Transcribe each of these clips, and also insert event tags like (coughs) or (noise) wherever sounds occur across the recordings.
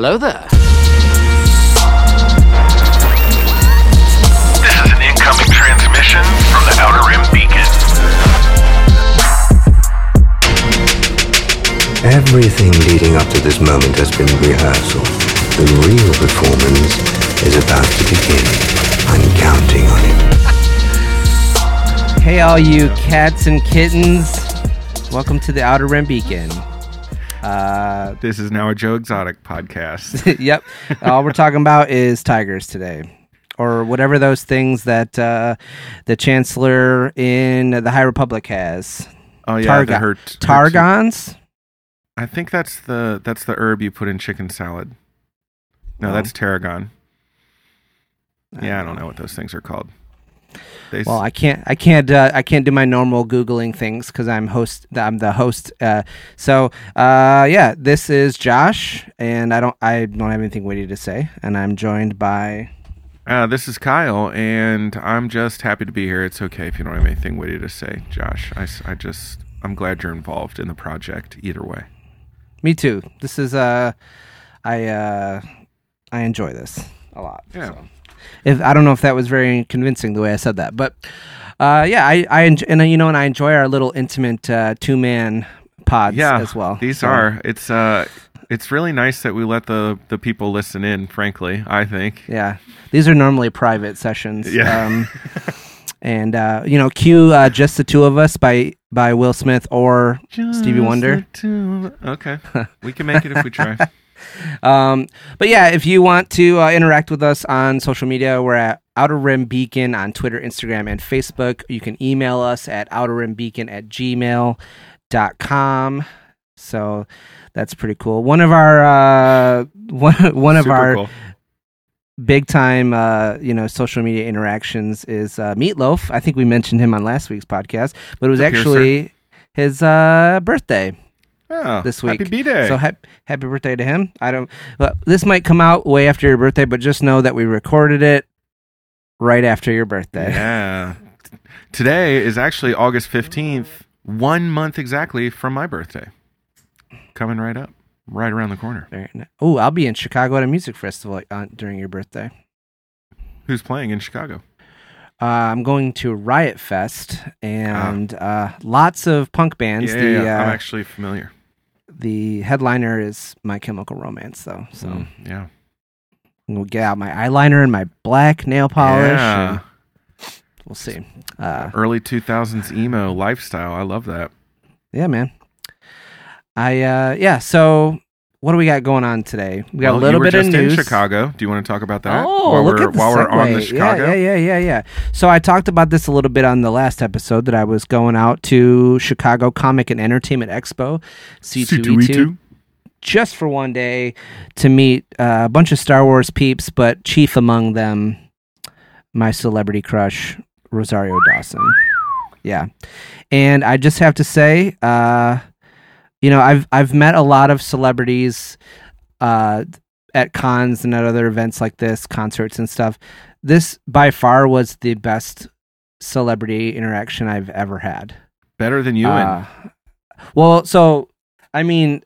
hello there. This is an incoming transmission from the Outer Rim Beacon. Everything leading up to this moment has been rehearsal. The real performance is about to begin. I'm counting on it. Hey, all you cats and kittens. Welcome to the Outer Rim Beacon. Uh, This is now a Joe Exotic podcast. (laughs) yep. All we're talking about is tigers today. Or whatever those things that uh, the Chancellor in the High Republic has. Oh yeah, Targa- hurt- Targons? I think that's the that's the herb you put in chicken salad. No, Oh. that's tarragon. Yeah, I don't know what those things are called. They Well, I can't, I can't, uh, I can't do my normal googling things because I'm host. I'm the host. Uh, so, uh, yeah, this is Josh, and I don't, I don't have anything witty to say, and I'm joined by. uh, this is Kyle, and I'm just happy to be here. It's okay if you don't have anything witty to say, Josh. I, I just I'm glad you're involved in the project. Either way, Me too. This is uh, I uh, I enjoy this a lot. Yeah. so. If I don't know if that was very convincing the way I said that, but uh, yeah, I I enjoy, and uh, you know, and I enjoy our little intimate uh, two man pods yeah, as well. These So, are it's uh it's really nice that we let the the people listen in. Frankly, I think. yeah. These are normally private sessions. Yeah. Um, (laughs) and uh, you know, cue uh, just the two of us by by Will Smith or Stevie Wonder. the two of- Okay, we can make it if we try. (laughs) Um, but yeah, if you want to uh, interact with us on social media, we're at Outer Rim Beacon on Twitter, Instagram, and Facebook. You can email us at outerrimbeacon at gmail.com. So that's pretty cool. One of our uh, (laughs) one, one of Super our cool. big time uh, you know social media interactions is uh, Meatloaf. I think we mentioned him on last week's podcast, but it was The Piercer. actually his uh, birthday Oh, this week. Happy B-Day. So hap- happy birthday to him. I don't. Well, this might come out way after your birthday, but just know that we recorded it right after your birthday. Yeah. (laughs) Today is actually August 15th, one month exactly from my birthday. Coming right up, right around the corner. Oh, I'll be in Chicago at a music festival uh, during your birthday. Who's playing in Chicago? Uh, I'm going to Riot Fest and uh, lots of punk bands. Ah. Yeah, the yeah, yeah. I'm uh, actually familiar. The headliner is My Chemical Romance, though. So Mm, yeah. we'll get out my eyeliner and my black nail polish. Yeah. we'll see. Uh, Early 2000s emo lifestyle. I love that. Yeah, man. I uh yeah, so what do we got going on today? We got Well, a little bit of news. in Chicago. Do you want to talk about that? Oh, while look we're, at the while we're on the. Chicago. Yeah, yeah, yeah, yeah, yeah. So I talked about this a little bit on the last episode that I was going out to Chicago Comic and Entertainment Expo, C2E2, just for one day to meet uh, a bunch of Star Wars peeps, but chief among them, my celebrity crush, Rosario Dawson. Yeah, and I just have to say, uh, you know, I've I've met a lot of celebrities uh, at cons and at other events like this, concerts and stuff. This by far was the best celebrity interaction I've ever had. Better than Ewan. Uh, well, so I mean,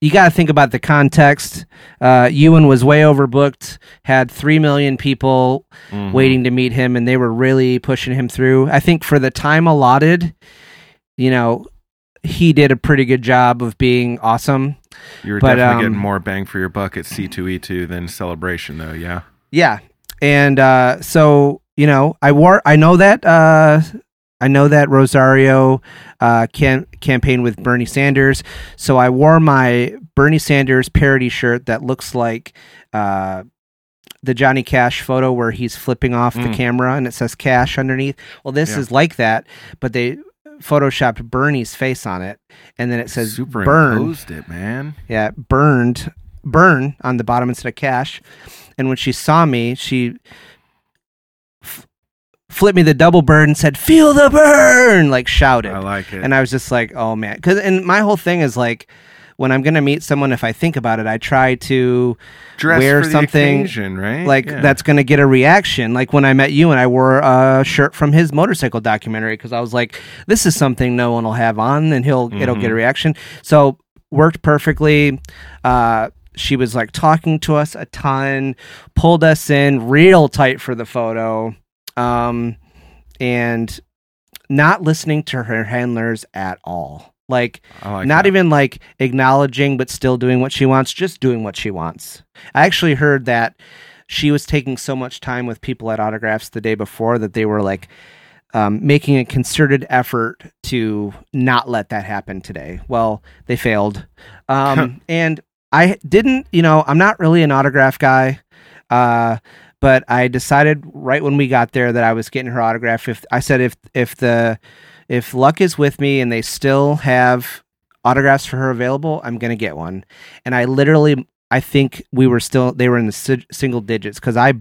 you got to think about the context. Uh, Ewan was way overbooked, had three million people Mhm. waiting to meet him, and they were really pushing him through. I think for the time allotted, you know, he did a pretty good job of being awesome. You're but, definitely um, getting more bang for your buck at C2E2 than Celebration, though, yeah? Yeah. And uh, so, you know, I wore I know that uh, I know that Rosario uh, can campaign with Bernie Sanders. So I wore my Bernie Sanders parody shirt that looks like uh, the Johnny Cash photo where he's flipping off the Mm. camera and it says cash underneath. Well, this Yeah. is like that, but they photoshopped Bernie's face on it and then it says "burned." It, man. Yeah, burned, burn on the bottom instead of cash. And when she saw me, she f- flipped me the double bird and said, "Feel the burn!" Like shouted. I like it. and I was just like, "Oh man!" Because and my whole thing is like, when I'm gonna meet someone, if I think about it, I try to Dress wear something occasion, right? like Yeah. that's gonna get a reaction. Like when I met you and I wore a shirt from his motorcycle documentary because I was like, this is something no one will have on, and he'll it'll Mm-hmm. get a reaction. So worked perfectly. Uh, she was like talking to us a ton, pulled us in real tight for the photo, um, and not listening to her handlers at all. Like, like not that. even like acknowledging, but still doing what she wants, just doing what she wants. I actually heard that she was taking so much time with people at autographs the day before that they were like um, making a concerted effort to not let that happen today. Well, they failed. Um, and I didn't, you know, I'm not really an autograph guy. Uh, but I decided right when we got there that I was getting her autograph. If I said if if the if luck is with me and they still have autographs for her available, I'm gonna get one. And I literally, I think we were still they were in the si- single digits because I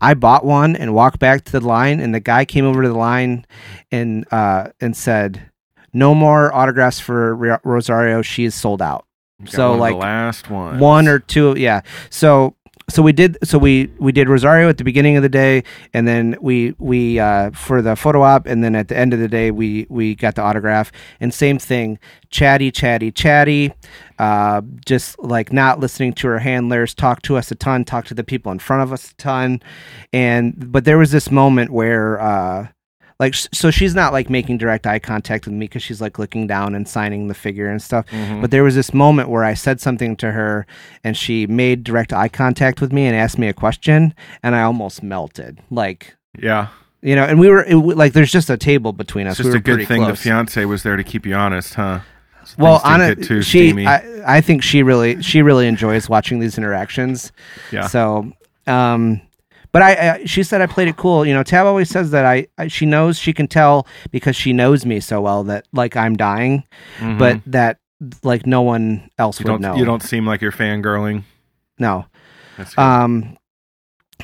I bought one and walked back to the line, and the guy came over to the line and uh and said, "No more autographs for Ro- Rosario. She is sold out." Got so, one of the like, last one, one or two yeah so so we did so we we did rosario at the beginning of the day and then we we uh for the photo op and then at the end of the day we we got the autograph. And same thing chatty chatty chatty uh just like not listening to her handlers talk to us a ton talk to the people in front of us a ton. And but there was this moment where uh like so she's not like making direct eye contact with me because she's like looking down and signing the figure and stuff Mhm. but there was this moment where I said something to her and she made direct eye contact with me and asked me a question and I almost melted. Like, yeah, you know, and we were it, like, there's just a table between us. it's just we a good thing the fiance was there to keep you honest, huh? So well, on get too she, steamy. I, I think she really, she really enjoys watching these interactions. yeah, So, um, but I, I, she said I played it cool. You know, Tab always says that I, I, she knows she can tell because she knows me so well that like I'm dying, Mhm. but that like no one else you would don't know. you don't seem like you're fangirling. no. Um,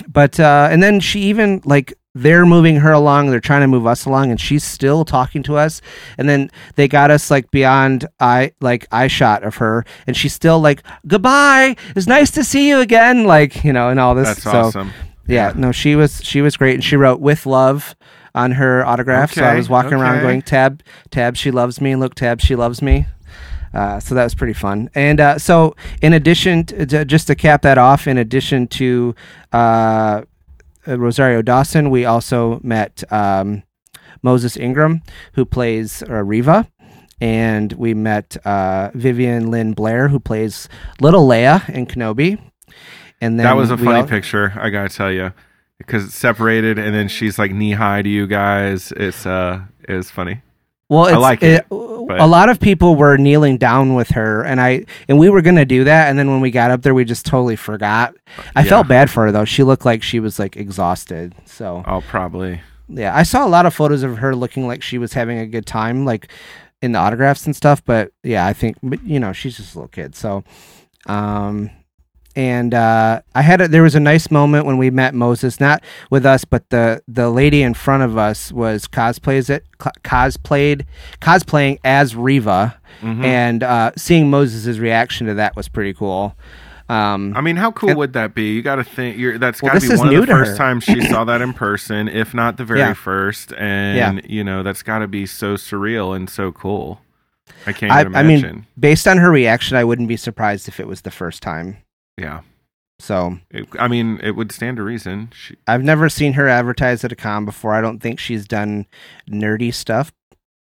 but uh, and then she even like they're moving her along. They're trying to move us along, and she's still talking to us. And then they got us like beyond eye like eye shot of her, and she's still like goodbye. It's nice to see you again. Like you know, and all this. That's so awesome. Yeah, no, she was she was great, and she wrote with love on her autograph. so I was walking around going tab tab she loves me, and look tab she loves me. Uh, so that was pretty fun. And uh, so, in addition, to, just to cap that off, in addition to uh, uh, Rosario Dawson, we also met um, Moses Ingram, who plays uh, Reva. And we met uh, Vivien Lynn Blair, who plays Little Leia in Kenobi. And then that was a funny al- picture. I gotta tell you, because it's separated, and then she's like knee high to you guys. It's uh, it's funny. Well, it's, like it, but- a lot of people were kneeling down with her, and I and we were gonna do that, and then when we got up there, we just totally forgot. I Yeah. felt bad for her though; she looked like she was like exhausted. So I'll probably. yeah, I saw a lot of photos of her looking like she was having a good time, like in the autographs and stuff. But yeah, I think but, you know she's just a little kid. So, um, and uh, I had a, there was a nice moment when we met Moses, not with us, but the the lady in front of us was cosplays it cosplayed cosplaying as Reva, Mhm. and uh, seeing Moses' reaction to that was pretty cool. Um, I mean, how cool And- would that be? You got to think. You're, that's Well, got to be one of the first her. times she saw that (coughs) in person, if not the very Yeah. first. And you know, that's got to be so surreal and so cool. I can't I, even I mean, based on her reaction, I wouldn't be surprised if it was the first time. Yeah. So It, I mean, it would stand to reason. She, I've never seen her advertised at a con before. I don't think she's done nerdy stuff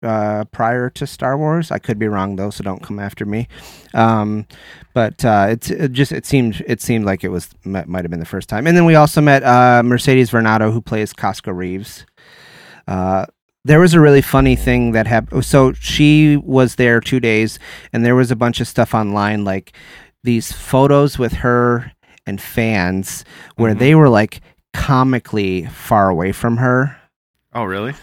uh, prior to Star Wars. I could be wrong though, so don't come after me. Um, but uh, it's it just it seemed it seemed like it was might might have been the first time. And then we also met uh, Mercedes Varnado, who plays Koska Reeves. Uh, there was a really funny thing that happened. So she was there two days, and there was a bunch of stuff online, like these photos with her and fans, where Mhm. they were like comically far away from her. oh, really?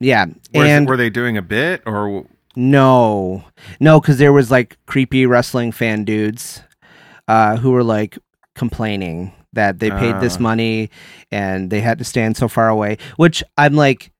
Yeah, and were they doing a bit or? no, no, because there was like creepy wrestling fan dudes uh, who were like complaining that they paid this Ah. money and they had to stand so far away. Which I'm like,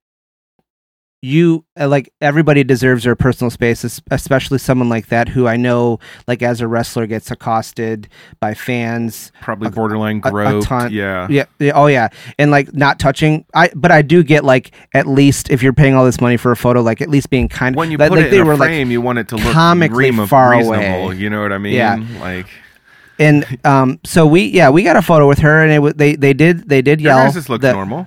you uh, like everybody deserves their personal space, especially someone like that who I know, like as a wrestler, gets accosted by fans. Probably A- borderline a- a ton. yeah. Yeah, oh yeah, and like not touching. I but I do get like at least if you're paying all this money for a photo, like at least being kind. When you like, put like it they in a were like frame, you want it to look comically far reasonable. away. You know what I mean? Yeah. Like, and um, so we yeah we got a photo with her, and it, they they did they did Your yell. guys look that- normal.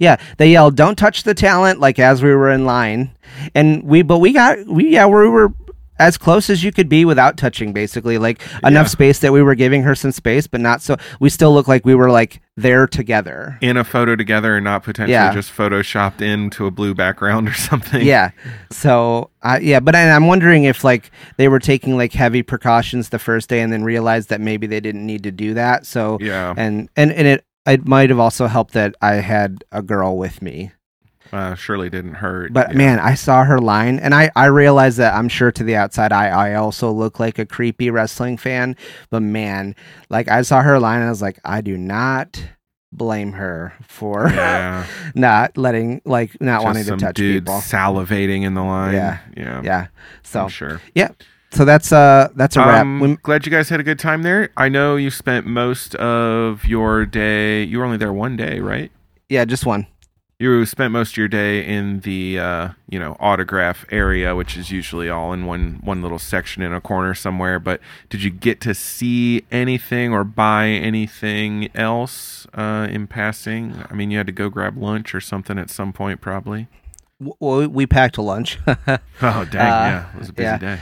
Yeah, they yelled, "Don't touch the talent!" Like as we were in line, and we but we got we yeah we were as close as you could be without touching, basically like enough Yeah. space that we were giving her some space, but not so we still look like we were like there together. In a photo together and not potentially Yeah. just photoshopped into a blue background or (laughs) something. yeah. So, uh, yeah, but I, I'm wondering if like they were taking like heavy precautions the first day and then realized that maybe they didn't need to do that. So, Yeah. and and and it it might have also helped that I had a girl with me. Uh, surely didn't hurt. But yeah. man, I saw her line, and I I realized that I'm sure to the outside eye I also look like a creepy wrestling fan. But man, like I saw her line, and I was like, I do not blame her for Yeah. (laughs) not letting like not Just wanting to touch dude people. salivating in the line. Yeah. Yeah. Yeah. So I'm sure. yeah. So that's uh that's a wrap. Um, We- glad you guys had a good time there. I know you spent most of your day. You were only there one day, right? yeah, just one. You spent most of your day in the uh, you know autograph area, which is usually all in one one little section in a corner somewhere. But did you get to see anything or buy anything else uh, in passing? I mean, you had to go grab lunch or something at some point, probably. Well, we packed a lunch. (laughs) Oh dang! yeah, it was a busy yeah. day.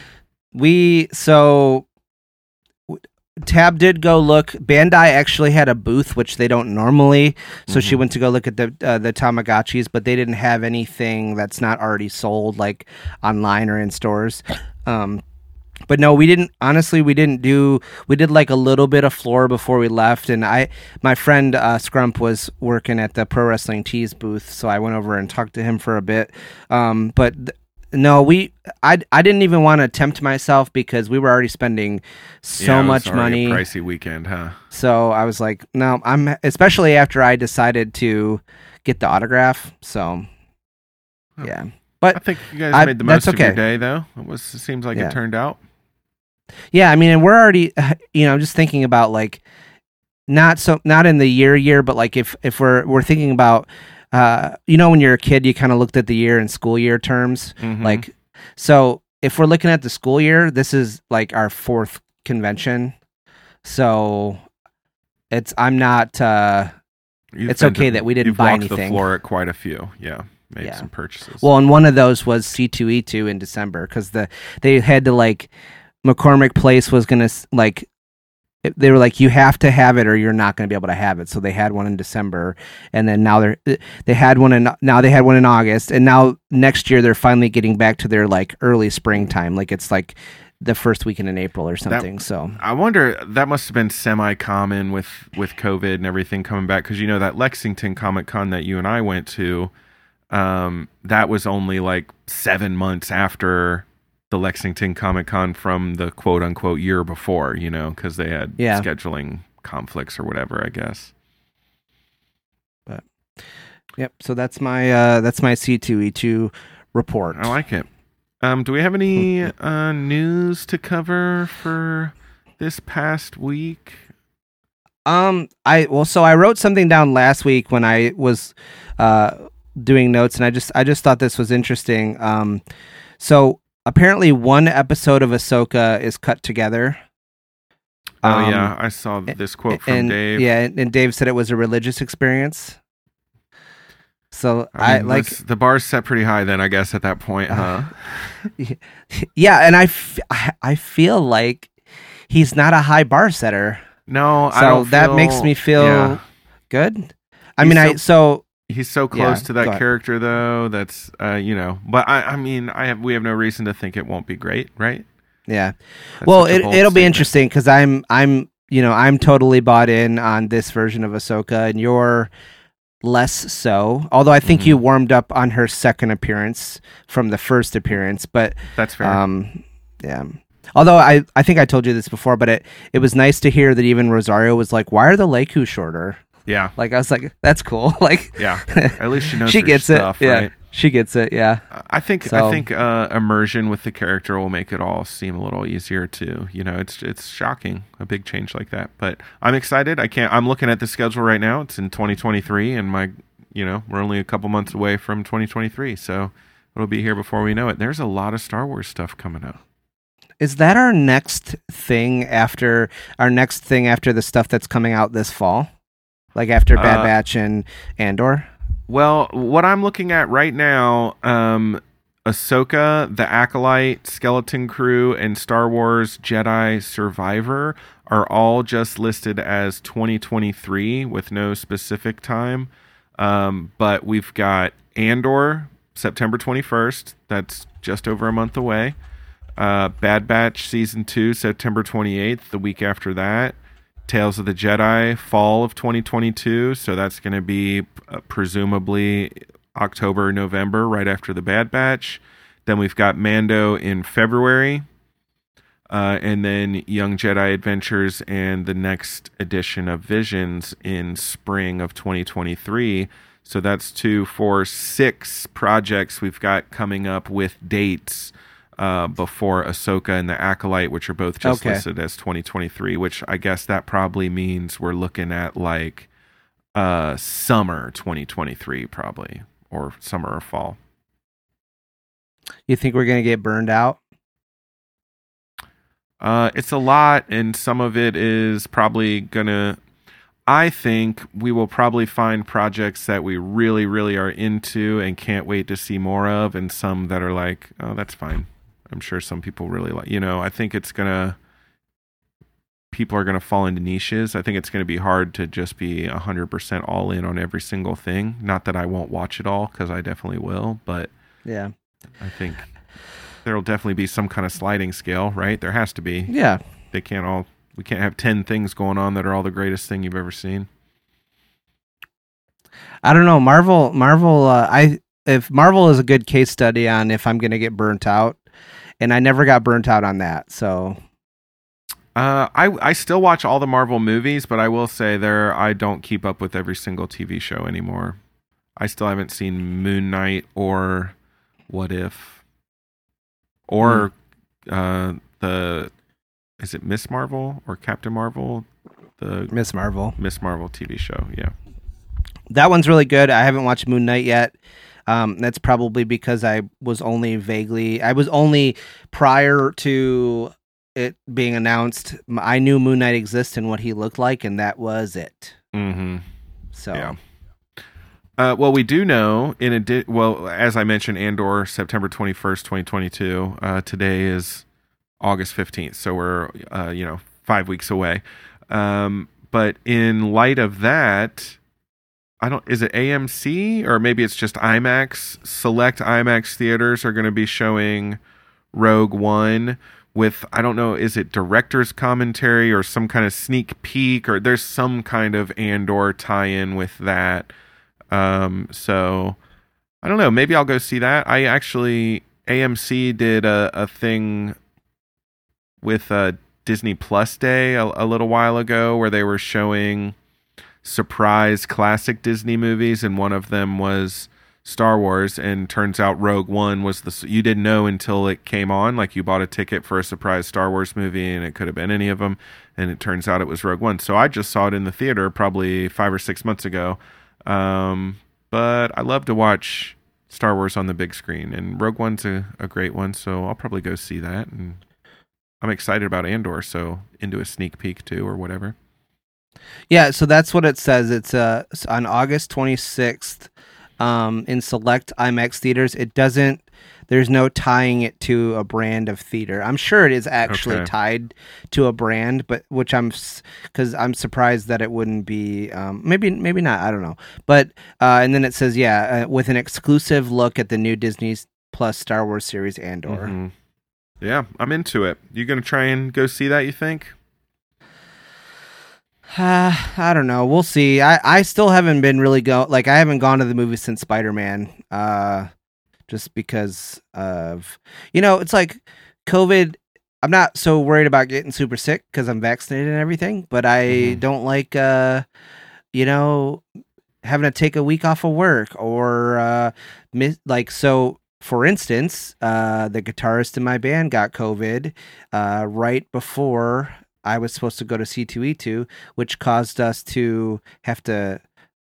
We so Tab did go look. Bandai actually had a booth, which they don't normally. So she Mhm. went to go look at the uh, the Tamagotchis, but they didn't have anything that's not already sold, like online or in stores. Um, but no, we didn't. Honestly, we didn't do. We did like a little bit of floor before we left, and I, my friend uh, Scrump was working at the Pro Wrestling Tees booth, so I went over and talked to him for a bit. Um, but th- no, we, I, I didn't even want to tempt myself because we were already spending so Yeah, much money. pricey weekend, huh? So I was like, no, I'm especially after I decided to get the autograph. So Oh. yeah, I but think you guys I- made the most of your okay. day, though. It was. It seems like Yeah. it turned out. yeah, I mean, and we're already, (sighs) you know, I'm just thinking about like not so not in the year year, but like if if we're we're thinking about, uh, you know, when you're a kid, you kind of looked at the year in school year terms, Mhm. like so. If we're looking at the school year, this is like our fourth convention, so it's I'm not. uh You've it's okay that we didn't buy anything. the floor at quite a few. Yeah, made Yeah. some purchases. Well, and one of those was C2E2 in December because the they had to like McCormick Place was gonna like it- they were like you have to have it or you're not gonna be able to have it. So they had one in December, and then now they're they had one in now they had one in August, and now next year they're finally getting back to their like early springtime, like it's like the first weekend in April or something. so I wonder that must have been semi-common with with COVID and everything coming back because you know that Lexington Comic Con that you and I went to, um, that was only like seven months after the Lexington Comic Con from the quote unquote year before. You know, because they had Yeah. scheduling conflicts or whatever. I guess. But yep. So that's my uh that's my C2E2 report. I like it. Um, do we have any uh, news to cover for this past week? Um, I well, so I wrote something down last week when I was uh doing notes, and I just I just thought this was interesting. Um, so apparently one episode of Ahsoka is cut together. Oh Um, yeah, I saw this quote from and, Dave. Yeah, and, Dave said it was a religious experience. So I, I, mean, like, the bar's set pretty high then, I guess, at that point, huh? (laughs) yeah, and I, f- I feel like he's not a high bar setter. No, I So that makes me feel yeah. good. I He's mean, I so He's so Yeah, close to that character, though. That's uh, you know. But I, I mean, I have we have no reason to think it won't be great, right? yeah. That's well, it, it'll be interesting because I'm I'm you know I'm totally bought in on this version of Ahsoka, and you're less so. Although I think Mhm. you warmed up on her second appearance from the first appearance, but That's fair. um, yeah. Although I I think I told you this before, but it it was nice to hear that even Rosario was like, "Why are the lekku shorter?" Yeah, Like I was like, "That's cool." (laughs) like yeah. At least she knows (laughs) she gets stuff, it. Yeah, right? she gets it. Yeah. I think So- I think uh, immersion with the character will make it all seem a little easier too. You know, it's it's shocking a big change like that, but I'm excited. I can't. I'm looking at the schedule right now. It's in 2023, and my you know we're only a couple months away from 2023, so it'll be here before we know it. There's a lot of Star Wars stuff coming out. Is that our next thing after our next thing after the stuff that's coming out this fall? Like after Bad Uh, Batch and Andor? Well, what I'm looking at right now, um, Ahsoka, The Acolyte, Skeleton Crew, and Star Wars Jedi Survivor are all just listed as 2023 with no specific time. Um, but we've got Andor, September 21st. That's just over a month away. Uh, Bad Batch Season 2, September 28th, the week after that. Tales of the Jedi, fall of 2022. So that's going to be uh, presumably October, November, right after the Bad Batch. Then we've got Mando in February. Uh, and then Young Jedi Adventures and the next edition of Visions in spring of 2023. So that's two, four, six projects we've got coming up with dates uh, before Ahsoka and the Acolyte, which are both just Okay. listed as 2023. Which I guess that probably means we're looking at like uh, summer 2023, probably, or summer or fall. You think we're gonna get burned out? Uh, it's a lot, and some of it is probably gonna. I think we will probably find projects that we really, really are into and can't wait to see more of, and some that are like, oh, that's fine. I'm sure some people really like. You know, I think it's gonna. People are gonna fall into niches. I think it's gonna be hard to just be hundred percent all in on every single thing. Not that I won't watch it all, because I definitely will, but Yeah. I think there'll definitely be some kind of sliding scale, right? There has to be Yeah. they can't all we can't have 10 things going on that are all the greatest thing you've ever seen I don't know. Marvel Marvel uh, I if Marvel is a good case study on if I'm gonna get burnt out. And I never got burnt out on that. So. Uh i i still watch all the marvel movies but i will say there i don't keep up with every single tv show anymore. I still haven't seen moon knight or what if. Or uh the is it miss marvel or captain marvel? The Miss Marvel. miss marvel tv show yeah That one's really good. I haven't watched Moon Knight yet. Um, that's probably because I was only vaguely, I was only prior to it being announced. I knew Moon Knight exists and what he looked like, and that was it. mm-hmm So Yeah. Uh, well, we do know in adi- well, as I mentioned, Andor, September twenty first, twenty twenty two. Uh, today is August fifteenth, so we're uh, you know five weeks away. Um, but in light of that, I don't. Is it AMC or maybe it's just IMAX? Select IMAX theaters are going to be showing Rogue One with I don't know. Is it director's commentary or some kind of sneak peek or there's some kind of Andor tie-in with that. Um, so I don't know. Maybe I'll go see that. I actually AMC did a, a thing with uh, Disney Plus Day a, a little while ago where they were showing surprise classic Disney movies, and one of them was Star Wars. And turns out Rogue One was the you didn't know until it came on. Like you bought a ticket for a surprise Star Wars movie, and it could have been any of them. And it turns out it was Rogue One. So I just saw it in the theater probably five or six months ago. Um, but I love to watch Star Wars on the big screen, and Rogue One's a, a great one. So I'll probably go see that. And I'm excited about Andor, so into a sneak peek too, or whatever. Yeah, so that's what it says. It's uh on August 26th um in select IMAX theaters. It doesn't there's no tying it to a brand of theater. I'm sure it is actually Okay. tied to a brand, but which I'm cuz I'm surprised that it wouldn't be um maybe maybe not, I don't know. But uh and then it says yeah, uh, with an exclusive look at the new Disney Plus Star Wars series Andor. Mhm. Yeah, I'm into it. You gonna try and go see that? You think? Uh, (sighs) I don't know. We'll see. I, I still haven't been really go like I haven't gone to the movie since Spider Man. Uh, just because of you know it's like COVID. I'm not so worried about getting super sick because I'm vaccinated and everything, but I Mhm. don't like uh, you know, having to take a week off of work or uh, miss like so. For instance, uh, the guitarist in my band got COVID uh, right before I was supposed to go to C2E2, which caused us to have to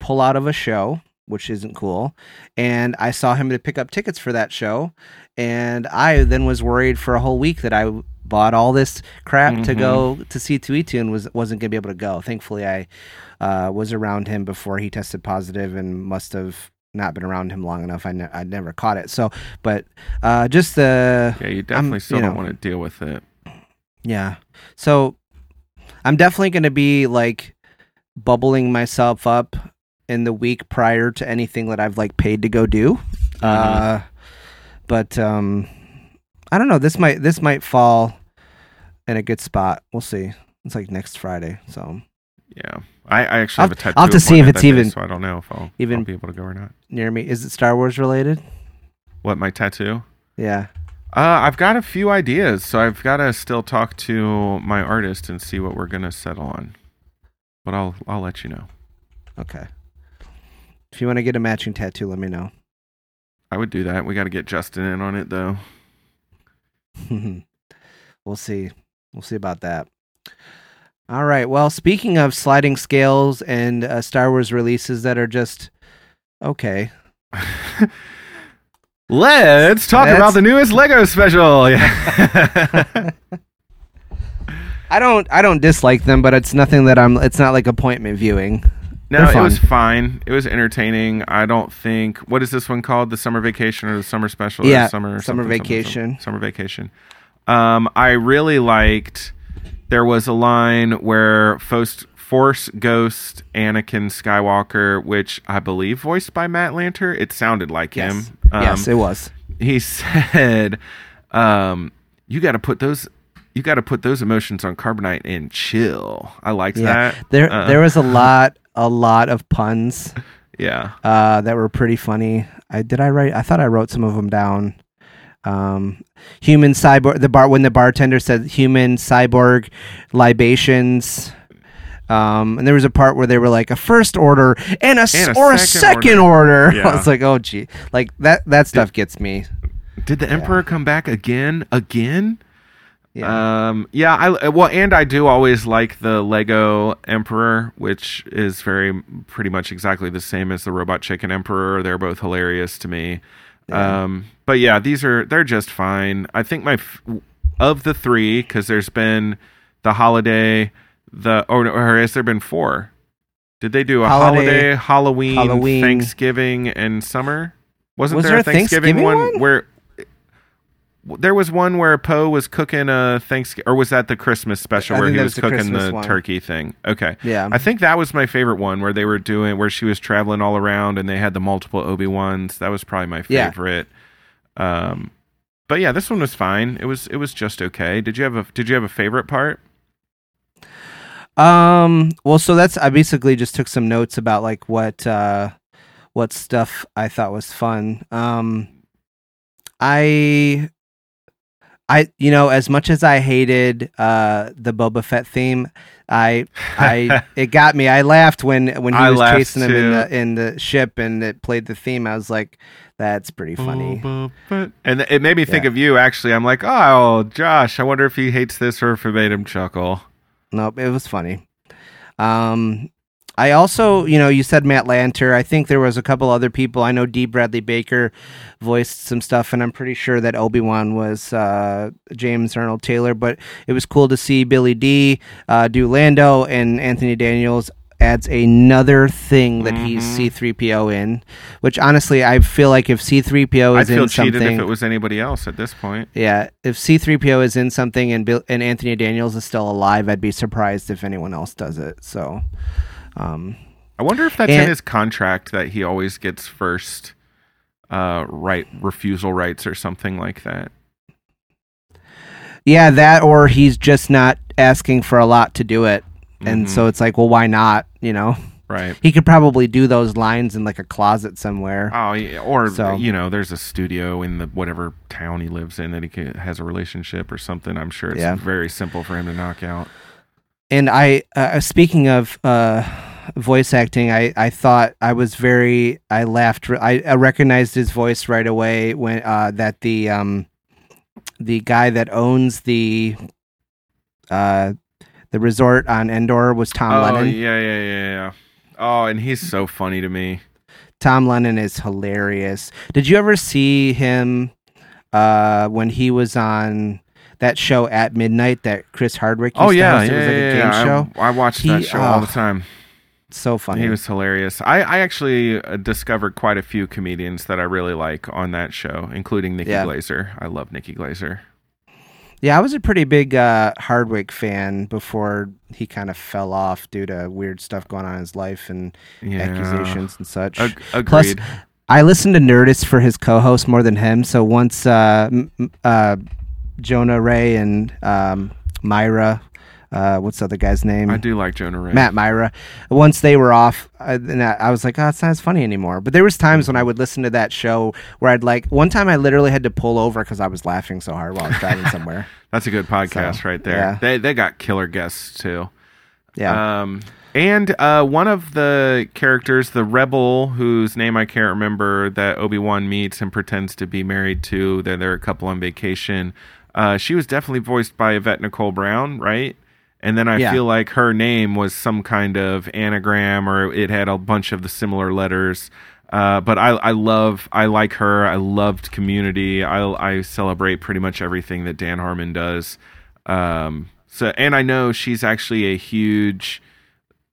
pull out of a show, which isn't cool. And I saw him to pick up tickets for that show, and I then was worried for a whole week that I bought all this crap to Mhm. go to C2E2 and was wasn't gonna be able to go. Thankfully, I uh, was around him before he tested positive and must have not been around him long enough. I ne- I never caught it. So, but uh, just the Yeah, you definitely still you don't want to deal with it. yeah. So I'm definitely going to be like bubbling myself up in the week prior to anything that I've like paid to go do. Uh, but um, I don't know. This might this might fall in a good spot. We'll see. It's like next Friday, so Yeah, I, I actually I'll- have a tattoo. I'll have to see if it's that day, even- so I don't know if I'll even- I'll be able to go or not. near me. Is it Star Wars related? What my tattoo? Yeah. Uh, I've got a few ideas, so I've got to still talk to my artist and see what we're gonna settle on. But I'll I'll let you know. Okay. If you want to get a matching tattoo, let me know. I would do that. We got to get Justin in on it though. (laughs) we'll see. We'll see about that. All right. Well, speaking of sliding scales and uh, Star Wars releases that are just okay. (laughs) Let's talk Let's- about the newest Lego special. Yeah. (laughs) (laughs) I don't. I don't dislike them, but it's nothing that I'm. It's not like appointment viewing. no, it was fine. It was entertaining. I don't think. What is this one called? The summer vacation or the summer special? or Yeah, summer summer vacation. something. Summer vacation. Um, I really liked. There was a line where Force, Force Ghost Anakin Skywalker, which I believe voiced by Matt Lanter. It sounded like Yes. him. Um, yes, it was. he (laughs) said, um, "You got to put those." You got to put those emotions on carbonite and chill. I liked Yeah. that. There, Uh, there was a (laughs) lot, a lot of puns yeah. uh, that were pretty funny. I did. I write. I thought I wrote some of them down. Um, human cyborg. The bar when the bartender said human cyborg libations. Um, and there was a part where they were like a first order and a, And a or a second second order. (laughs) Yeah. I was like, oh gee, like that. That stuff gets me. Did the Emperor come back again? Again? Yeah. Um, yeah, I well, and I do always like the Lego Emperor, which is very pretty much exactly the same as the Robot Chicken Emperor. They're both hilarious to me. Yeah. Um, but yeah, these are they're just fine. I think my of the three because there's been the holiday, the or, or has there been four? Did they do a Holiday, holiday, Halloween, Halloween. Thanksgiving, and summer? Wasn't Was there, there a Thanksgiving, Thanksgiving one, one? where there was one where Poe was cooking a Thanksgiving, or was that the Christmas special I where he was, the cooking Christmas the one. turkey thing? Okay, yeah. I think that was my favorite one where they were doing where she was traveling all around and they had the multiple Obi Wans. That was probably my Yeah. favorite. Um, but yeah, this one was fine. It was it was just okay. Did you have a Did you have a favorite part? Um. Well, so that's I basically just took some notes about like what uh, what stuff I thought was fun. Um, I, I you know as much as I hated uh the Boba Fett theme, I I (laughs) it got me. I laughed when when he I was chasing him in the in the ship and it played the theme. I was like, that's pretty funny. And it made me think Yeah. of you. Actually, I'm like, oh, Josh. I wonder if he hates this or if it made him chuckle. Nope, it was funny. Um, I also, you know, you said Matt Lanter. I think there was a couple other people. I know D. Bradley Baker voiced some stuff, and I'm pretty sure that Obi Wan was uh, James Arnold Taylor. But it was cool to see Billy Dee Uh, do Lando, and Anthony Daniels adds another thing that he's Mhm. C3PO in. Which honestly, I feel like if C3PO is I'd feel in cheated something, if it was anybody else at this point. yeah, if C3PO is in something and Bill, and Anthony Daniels is still alive, I'd be surprised if anyone else does it. So, um, I wonder if that's in his contract that he always gets first uh, right refusal rights or something like that. yeah, that or he's just not asking for a lot to do it. And Mhm. so it's like, well, why not? You know, Right. he could probably do those lines in like a closet somewhere. Oh, yeah, or So- you know, there's a studio in the whatever town he lives in that he ca has a relationship or something. I'm sure it's Yeah. very simple for him to knock out. And I, uh, speaking of uh, voice acting, I, I thought I was very, I laughed. I, I recognized his voice right away when uh, that the um, the guy that owns the uh, the resort on Endor was Tom oh Lennon. yeah, yeah, yeah, yeah. Oh, and he's so funny to me. Tom Lennon is hilarious. Did you ever see him uh, when he was on that show at midnight that Chris Hardwick. Used Oh to yeah, yeah, it was like yeah, a game yeah. show. I, I watched He- that show all the oh, time. So funny. He was hilarious. I, I actually uh, discovered quite a few comedians that I really like on that show, including Nikki Yeah. Glazer. I love Nikki Glazer. Yeah, I was a pretty big uh, Hardwick fan before he kind of fell off due to weird stuff going on in his life and Yeah. accusations and such. Ag- Plus. I listened to Nerdist for his co-host more than him. So once uh, uh, Jonah Ray and um, Mira, uh, what's the other guy's name? I do like Jonah Ray. Matt Mira. Once they were off, I, and I, I was like, "Oh, it's not as funny anymore." But there was times when I would listen to that show where I'd like. One time, I literally had to pull over because I was laughing so hard while I was driving (laughs) somewhere. That's a good podcast So, right there. yeah. They they got killer guests too. Yeah, Um, and uh, one of the characters, the rebel, whose name I can't remember, that Obi Wan meets and pretends to be married to. They're they're a couple on vacation. Uh, she was definitely voiced by Yvette Nicole Brown, right? And then I Yeah. feel like her name was some kind of anagram, or it had a bunch of the similar letters. Uh, but I, I love, I like her. I loved Community. I, I celebrate pretty much everything that Dan Harmon does. Um, so, and I know she's actually a huge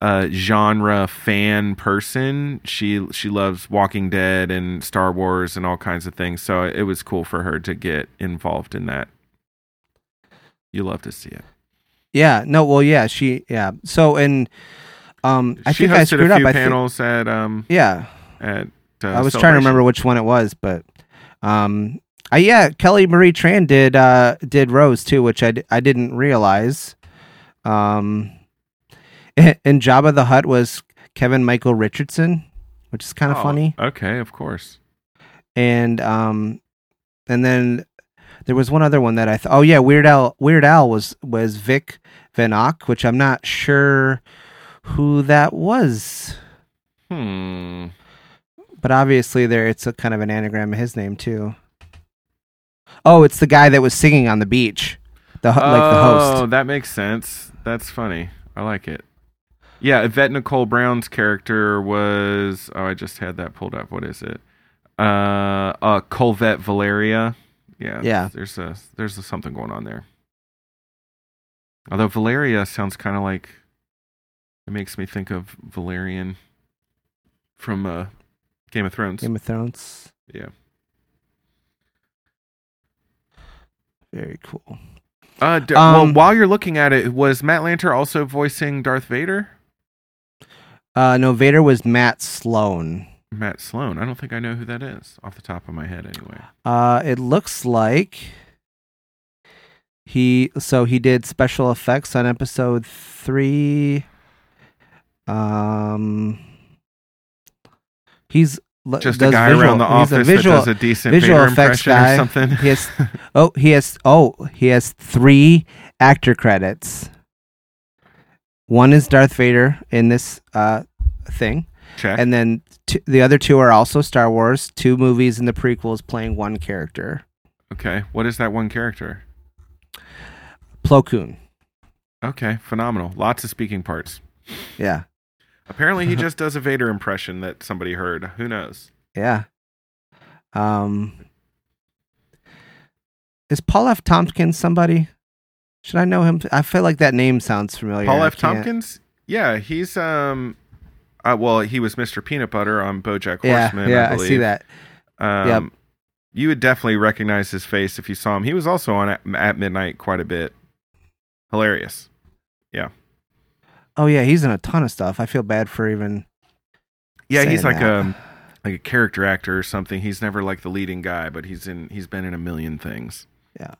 uh, genre fan person. She she loves Walking Dead and Star Wars and all kinds of things. So it was cool for her to get involved in that. You love to see it. Yeah. No, well, yeah. She, yeah. So, and um, I she think I hosted screwed a up. few I think, panels at um yeah. at. Uh, I was trying to remember which one it was, but um, I, yeah, Kelly Marie Tran did uh did Rose too, which I, d- I didn't realize. Um, (laughs) and Jabba the Hutt was Kevin Michael Richardson, which is kind of Oh, funny. Okay, of course. And um, and then there was one other one that I thought. Oh yeah, Weird Al. Weird Al was was Vic Vankoh, which I'm not sure who that was. Hmm. But obviously, there it's a kind of an anagram of his name too. Oh, it's the guy that was singing on the beach, the ho- like the host. Oh, that makes sense. That's funny. I like it. Yeah, Yvette Nicole Brown's character was. Oh, I just had that pulled up. What is it? Uh, uh Colvette Valeria. Yeah. Yeah. There's a there's a, something going on there. Although Valeria sounds kind of like. It makes me think of Valyrian from uh, Game of Thrones. Game of Thrones. yeah. Very cool. Uh, d- well, Um, while you're looking at it, was Matt Lanter also voicing Darth Vader? Uh, no, Vader was Matt Sloan. Matt Sloan. I don't think I know who that is off the top of my head. Anyway. Uh, it looks like he so he did special effects on episode three. Um, he's Just a guy visual- around the office visual, that does a decent visual effects guy. or something. He has (laughs) oh he has oh he has three actor credits. One is Darth Vader in this uh thing, Check. and then t- the other two are also Star Wars. Two movies in the prequels playing one character, okay. What is that one character? Plo Koon. Okay. Phenomenal. Lots of speaking parts. Yeah, Apparently, he (laughs) just does a Vader impression that somebody heard. Who knows? yeah. Um, is Paul F. Tompkins somebody? Should I know him? I feel like that name sounds familiar. Paul F. Tompkins. Yeah, he's um. Uh, well, he was Mr. Peanut Butter on BoJack Horseman. yeah, I, I, believe. see that. Um, Yep. You would definitely recognize his face if you saw him. He was also on at, at midnight quite a bit. Hilarious. Yeah. Oh yeah, he's in a ton of stuff. I feel bad for even. Yeah, he's like that. a like a character actor or something. He's never like the leading guy, but he's in he's been in a million things. Yeah.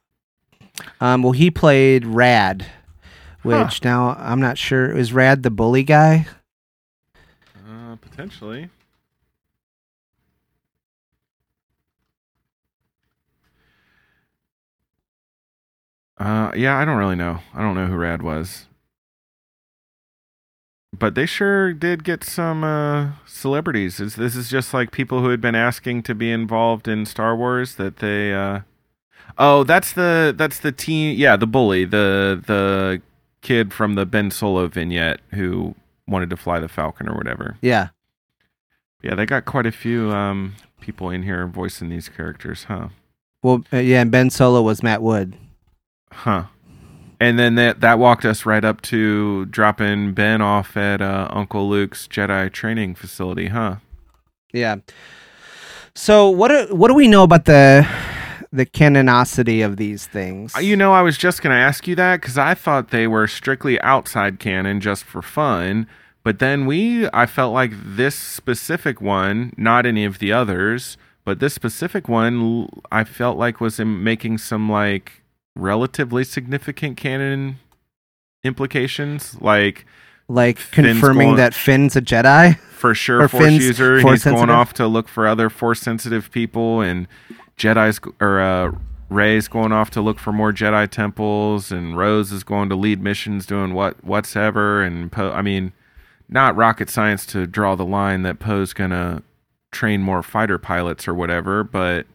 Um, well, he played Rad, which now I'm not sure is Rad the bully guy. Uh, potentially. Uh, yeah, I don't really know. I don't know who Rad was. But they sure did get some uh, celebrities. This, this is just like people who had been asking to be involved in Star Wars that they. Uh... Oh, that's the that's the team. Yeah, the bully, the the kid from the Ben Solo vignette who wanted to fly the Falcon or whatever. Yeah, Yeah, they got quite a few um, people in here voicing these characters, huh? well, uh, yeah, and Ben Solo was Matt Wood. Huh. And then that that walked us right up to dropping Ben off at uh, Uncle Luke's Jedi training facility, huh? Yeah. So what do, what do we know about the the canonicity of these things? Uh, You know, I was just going to ask you that because I thought they were strictly outside canon just for fun. But then we, I felt like this specific one, not any of the others, but this specific one, I felt like was in making some like relatively significant canon implications. Like like Finn's confirming going- that Finn's a Jedi. for sure Or force Finn's user. force he's going off to look for other force sensitive people, and Jedi's or uh, Rey's going off to look for more Jedi temples, and Rose is going to lead missions, doing what whatsoever. And Poe, I mean, not rocket science to draw the line that Poe's gonna train more fighter pilots or whatever, but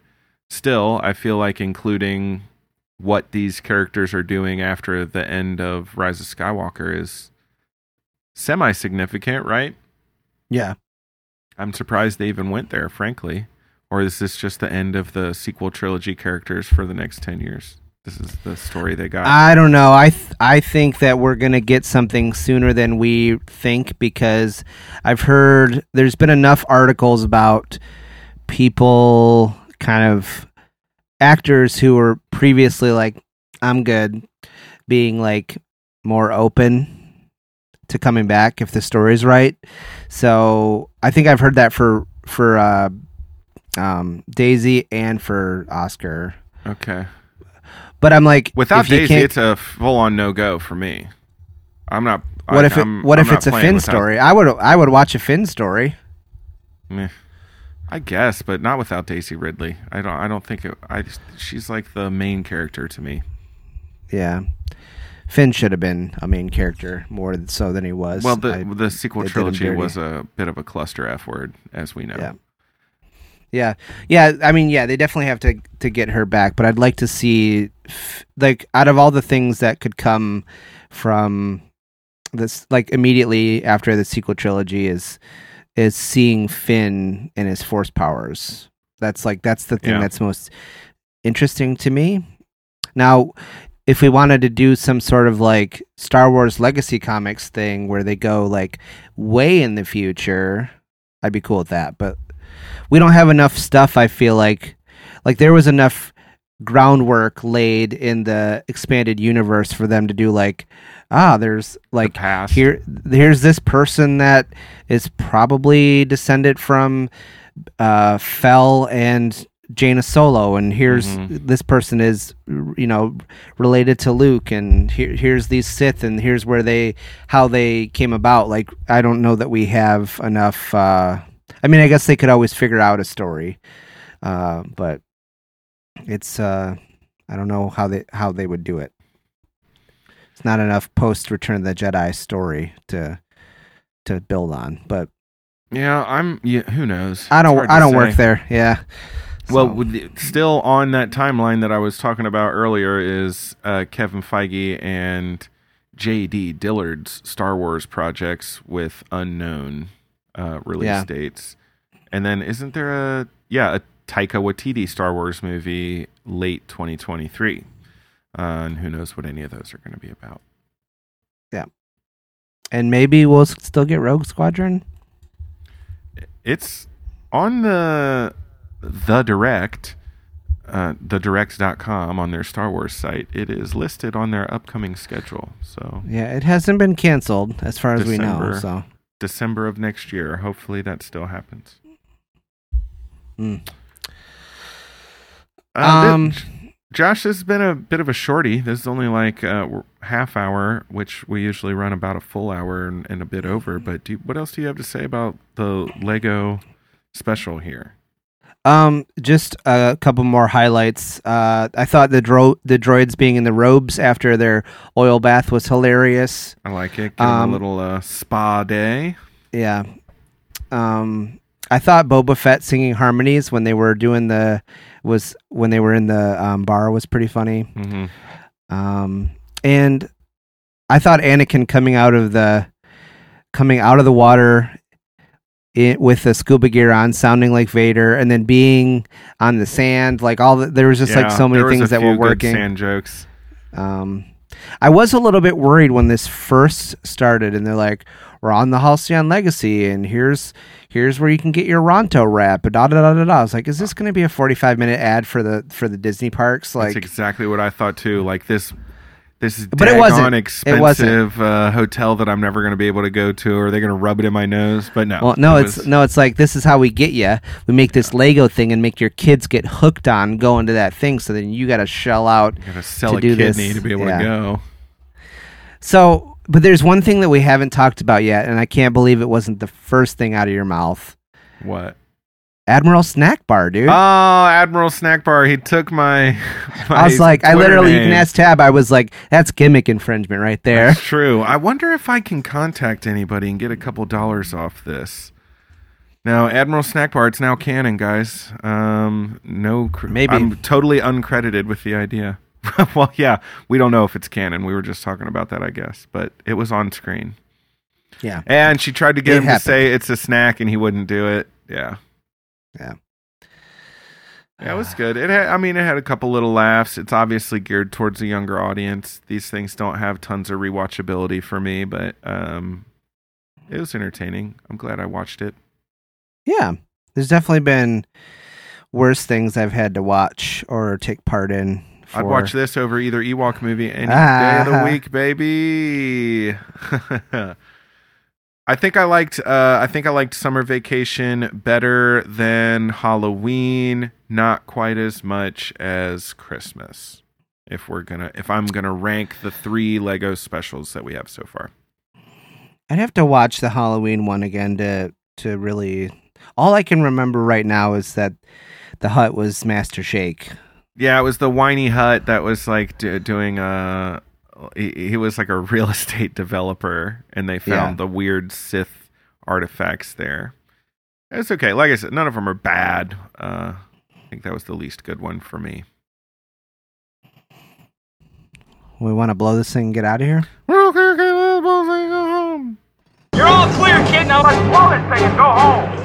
still, I feel like including what these characters are doing after the end of Rise of Skywalker is semi significant, right? Yeah. I'm surprised they even went there, frankly. Or is this just the end of the sequel trilogy characters for the next 10 years? This is the story they got. I don't know. I th- I think that we're gonna get something sooner than we think because I've heard there's been enough articles about people kind of actors who were previously like I'm good being like more open to coming back if the story's right. So I think I've heard that for for uh, um, Daisy and for Oscar. okay. But I'm like, Without Daisy, it's a full on no go for me. I'm not. What I, if it, I'm- what I'm if it's a Finn without- story? I would I would watch a Finn story. Meh. I guess, but not without Daisy Ridley. I don't. I don't think it. I. She's like the main character to me. Yeah, Finn should have been a main character more so than he was. Well, the I- the sequel they did him trilogy was a bit of a cluster F word, as we know. Yeah. yeah, yeah. I mean, yeah, they definitely have to to get her back. But I'd like to see, like, out of all the things that could come from this, like immediately after the sequel trilogy is is seeing Finn and his force powers. That's like that's the thing Yeah. that's most interesting to me. Now, if we wanted to do some sort of like Star Wars Legacy Comics thing where they go like way in the future, I'd be cool with that. But we don't have enough stuff. I feel like like there was enough groundwork laid in the expanded universe for them to do like ah there's like past. here here's this person that is probably descended from uh Fel and Jaina Solo and here's Mhm. this person is you know related to Luke and here here's these Sith and here's where they how they came about like I don't know that we have enough uh I mean I guess they could always figure out a story uh but it's uh I don't know how they how they would do it it's not enough post Return of the Jedi story to to build on but Yeah, I'm. Yeah, who knows? I don't I don't say. work there yeah Well, So- the, still on that timeline that I was talking about earlier is uh, Kevin Feige and J.D. Dillard's Star Wars projects with unknown uh, release Yeah. dates, and then isn't there a yeah a Taika Waititi Star Wars movie late 2023, uh, and who knows what any of those are going to be about. Yeah. And maybe we'll still get Rogue Squadron It's on the the direct uh, thedirect.com on their Star Wars site. It is listed on their upcoming schedule. So yeah it hasn't been canceled as far as we know so December of next year. Hopefully that still happens. Mm. Uh, th- Um, J- Josh, this has been a bit of a shorty. This is only like a half hour, which we usually run about a full hour and, and a bit over. But do you, what else do you have to say about the Lego special here? Um, just a couple more highlights. Uh, I thought the dro- the droids being in the robes after their oil bath was hilarious. I like it. Give Um, a little uh, spa day. Yeah. Um, I thought Boba Fett singing harmonies when they were doing the was when they were in the um, bar was pretty funny. hmm Um, and I thought Anakin coming out of the coming out of the water i with the scuba gear on, sounding like Vader, and then being on the sand, like all the, there was just like so many things that were working. Sand jokes. Um, I was a little bit worried when this first started, and they're like, "We're on the Halcyon Legacy, and here's here's where you can get your Ronto wrap." Da da da da da. I was like, "Is this going to be a 45 minute ad for the for the Disney parks?" Like, That's exactly what I thought too. Like this, this is But it wasn't. daggone It wasn't. expensive uh, hotel that I'm never going to be able to go to. Or are they going to rub it in my nose? But no. well, no, it it's was- no, it's like this is how we get you. We make this Lego thing and make your kids get hooked on going to that thing. So then you got to shell out you gotta sell to a do kidney this. to be able Yeah. to go. So, but there's one thing that we haven't talked about yet, and I can't believe it wasn't the first thing out of your mouth. What? Admiral Snack Bar, dude. Oh, Admiral Snack Bar. He took my. (laughs) I was my like, I Twitter literally, you name. can ask Tab. I was like, that's gimmick infringement right there. That's true. I wonder if I can contact anybody and get a couple dollars off this. Now, Admiral Snack Bar, it's now canon, guys. Um, no, cr- Maybe. I'm totally uncredited with the idea. (laughs) well, yeah, we don't know if it's canon. We were just talking about that, I guess, but it was on screen. Yeah. And she tried to get It him happened. to say it's a snack, and he wouldn't do it. Yeah. Yeah. Yeah, it was good. It had, I mean, it had a couple little laughs. It's obviously geared towards a younger audience. These things don't have tons of rewatchability for me, but um, it was entertaining. I'm glad I watched it. Yeah. There's definitely been worse things I've had to watch or take part in. I'd watch this over either Ewok movie any day of the (laughs) week, baby. (laughs) I think I liked. Uh, I think I liked Summer Vacation better than Halloween. Not quite as much as Christmas. If we're gonna, if I'm gonna rank the three Lego specials that we have so far. I'd have to watch the Halloween one again to to really. All I can remember right now is that the Hutt was Master Shake. Yeah, it was the whiny Hutt that was like do, doing a. He, he was like a (laughs) real estate developer, and they found Yeah. the weird Sith artifacts there. It's okay. Like I said, none of them are bad. Uh, I think that was the least good one for me. We want to blow this thing and get out of here. Okay, okay, let's both go home. You're all clear, kid. Now let's blow this thing and go home.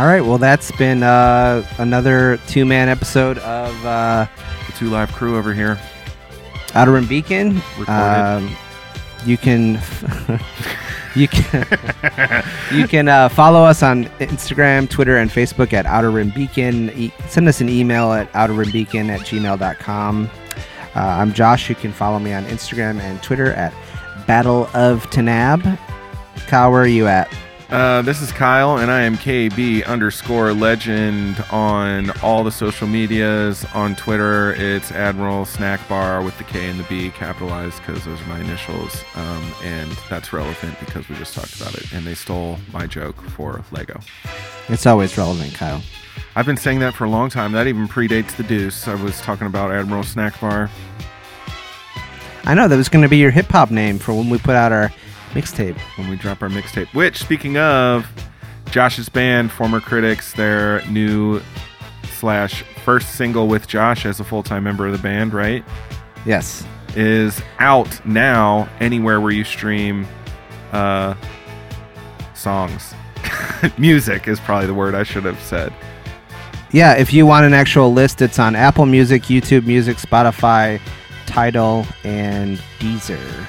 All right. Well, that's been uh, another two man episode of uh, The two live crew over here. Outer Rim Beacon. Um, you can (laughs) you can (laughs) you can uh, follow us on Instagram, Twitter, and Facebook at Outer Rim Beacon. E- send us an email at outerrimbeacon at gmail.com. Uh, I'm Josh. You can follow me on Instagram and Twitter at Battle of Tanab. Kyle, where are you at? Uh, this is Kyle, and I am KB underscore legend on all the social medias. On Twitter, it's Admiral Snack Bar with the K and the B capitalized because those are my initials. Um, and that's relevant because we just talked about it. And they stole my joke for Lego. It's always relevant, Kyle. I've been saying that for a long time. That even predates the Deuce. I was talking about Admiral Snack Bar. I know that was going to be your hip hop name for when we put out our mixtape. when we drop our mixtape. Which, speaking of, Josh's band, former critics, their new slash first single with Josh as a full time member of the band, right, Yes. is out now anywhere where you stream uh, songs. (laughs) Music is probably the word I should have said. Yeah, if you want an actual list, it's on Apple Music, YouTube Music, Spotify, Tidal, and Deezer.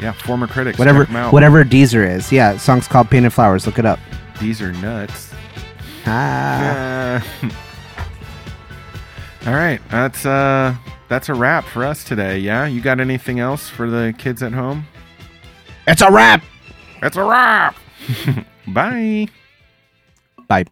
Yeah, former critics. Whatever, check 'em out. whatever Deezer is. Yeah, song's called Painted Flowers. Look it up. These are nuts. Ah. (laughs) Uh, all right, that's uh that's a wrap for us today. Yeah, you got anything else for the kids at home? It's a wrap. That's a wrap. (laughs) Bye. Bye.